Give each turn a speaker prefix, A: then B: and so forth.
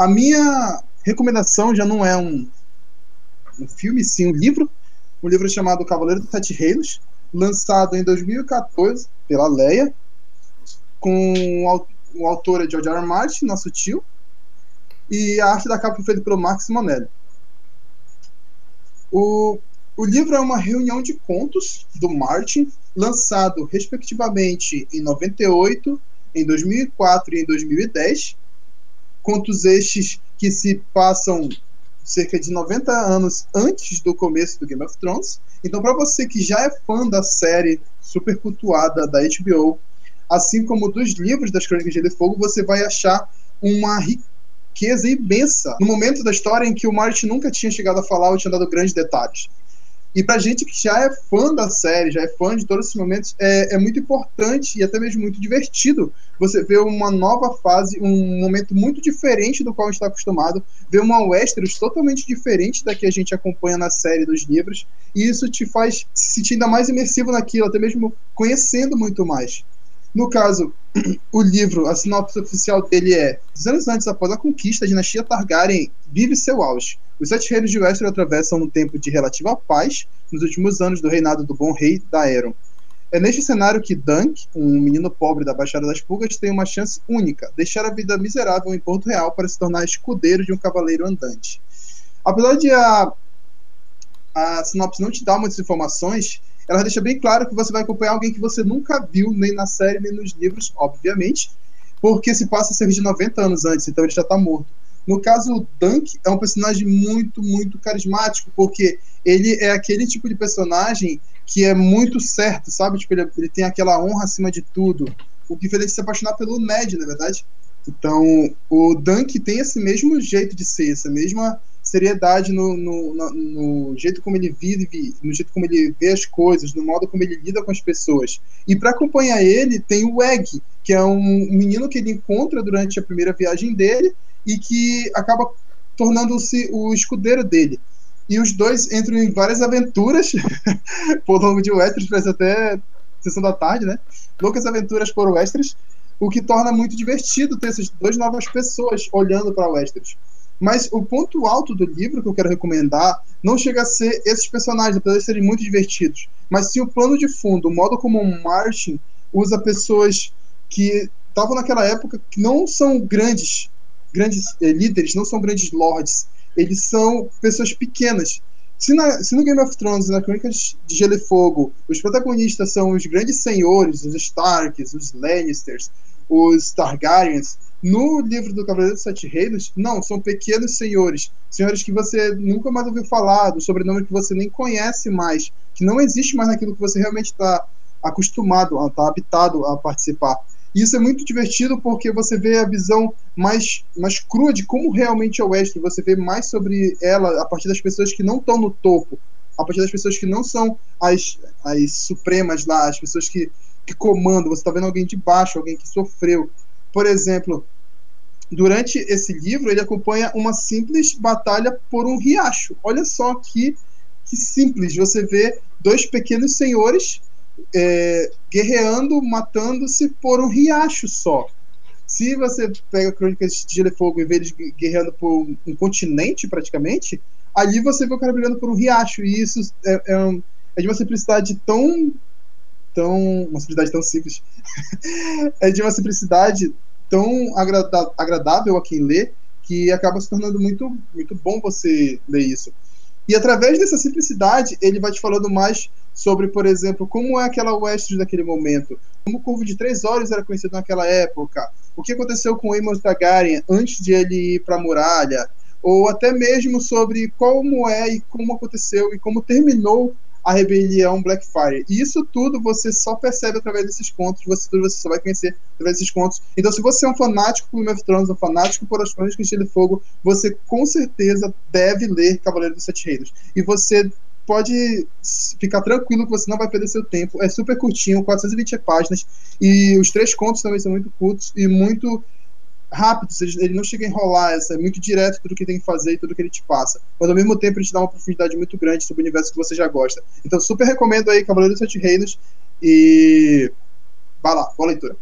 A: a minha recomendação já não é um, um filme, sim um livro. Um livro chamado Cavaleiro dos Sete Reinos, lançado em 2014 pela Leia, com o autor é George R. R. Martin, nosso tio, e a arte da capa foi feita pelo Max Monelli. O, o livro é uma reunião de contos do Martin, lançado respectivamente em 98, em 2004 e em 2010. Contos estes que se passam cerca de 90 anos antes do começo do Game of Thrones. Então, para você que já é fã da série super cultuada da HBO, assim como dos livros das Crônicas de Gelo e Fogo, você vai achar uma riqueza imensa no momento da história em que o Martin nunca tinha chegado a falar ou tinha dado grandes detalhes. E pra gente que já é fã da série, já é fã de todos esses momentos, é, é muito importante e até mesmo muito divertido você ver uma nova fase, um momento muito diferente do qual a gente está acostumado, ver uma Westeros totalmente diferente da que a gente acompanha na série dos livros, e isso te faz se sentir ainda mais imersivo naquilo, até mesmo conhecendo muito mais. No caso, o livro, a sinopse oficial dele é: Dos anos antes após a conquista, a dinastia Targaryen vive seu auge. Os sete reinos de Westeros atravessam um tempo de relativa paz nos últimos anos do reinado do bom rei Daeron. É neste cenário que Dunk, um menino pobre da Baixada das Pulgas, tem uma chance única: deixar a vida miserável em Porto Real para se tornar escudeiro de um cavaleiro andante. Apesar de a, a sinopse não te dar muitas informações, ela deixa bem claro que você vai acompanhar alguém que você nunca viu, nem na série, nem nos livros, obviamente, porque se passa cerca de 90 anos antes, então ele já está morto. No caso, o Dunk é um personagem muito, muito carismático, porque ele é aquele tipo de personagem que é muito certo, sabe? Tipo, ele, ele tem aquela honra acima de tudo. O que fez ele se apaixonar pelo Ned, na verdade. Então, o Dunk tem esse mesmo jeito de ser, essa mesma seriedade no, no, no, no, jeito como ele vive, no jeito como ele vê as coisas, no modo como ele lida com as pessoas. E para acompanhar ele, tem o Egg, que é um menino que ele encontra durante a primeira viagem dele e que acaba tornando-se o escudeiro dele. E os dois entram em várias aventuras por longo de Westeros, parece até sessão da tarde, né? Loucas aventuras por Westeros, o que torna muito divertido ter essas duas novas pessoas olhando para Westeros. Mas o ponto alto do livro que eu quero recomendar não chega a ser esses personagens, apesar de serem muito divertidos, mas sim o plano de fundo, o modo como o Martin usa pessoas que estavam naquela época que não são grandes, grandes eh, líderes, não são grandes lords, eles são pessoas pequenas. Se, na, se no Game of Thrones, na Crônicas de Gelo e Fogo, os protagonistas são os grandes senhores, os Starks, os Lannisters, os Targaryens, no livro do Cavaleiro dos Sete Reinos, não, são pequenos senhores. Senhores que você nunca mais ouviu falar, do sobrenome que você nem conhece mais, que não existe mais naquilo que você realmente está acostumado, está habitado a participar. E isso é muito divertido porque você vê a visão mais, mais crua de como realmente é o Westeros, você vê mais sobre ela a partir das pessoas que não estão no topo, a partir das pessoas que não são as, as supremas lá, as pessoas que, que comandam, você está vendo alguém de baixo, alguém que sofreu, por exemplo, durante esse livro, ele acompanha uma simples batalha por um riacho. Olha só que, que simples. Você vê dois pequenos senhores é, guerreando, matando-se por um riacho só. Se você pega Crônicas de Gelo e Fogo e vê eles guerreando por um continente, praticamente, ali você vê o cara brigando por um riacho. E isso é, é, um, é de uma simplicidade tão tão. Uma simplicidade tão simples. é de uma simplicidade tão agrada, agradável a quem lê que acaba se tornando muito, muito bom você ler isso. E através dessa simplicidade, ele vai te falando mais sobre, por exemplo, como é aquela Westeros daquele momento, como o Curvo de Três Olhos era conhecido naquela época, o que aconteceu com Aemon Targaryen antes de ele ir para a muralha, ou até mesmo sobre como é e como aconteceu e como terminou a rebelião Blackfire. E isso tudo você só percebe através desses contos, você, tudo você só vai conhecer através desses contos. Então, se você é um fanático por Game of Thrones, um fanático por As Crônicas de Gelo e Fogo, você com certeza deve ler Cavaleiro dos Sete Reinos. E você pode ficar tranquilo que você não vai perder seu tempo. É super curtinho, 420 páginas. E os três contos também são muito curtos e muito rápidos, ele não chega a enrolar, é muito direto tudo que tem que fazer e tudo que ele te passa. Mas ao mesmo tempo ele te dá uma profundidade muito grande sobre o universo que você já gosta. Então super recomendo aí Cavaleiro dos Sete Reinos e vai lá, boa leitura.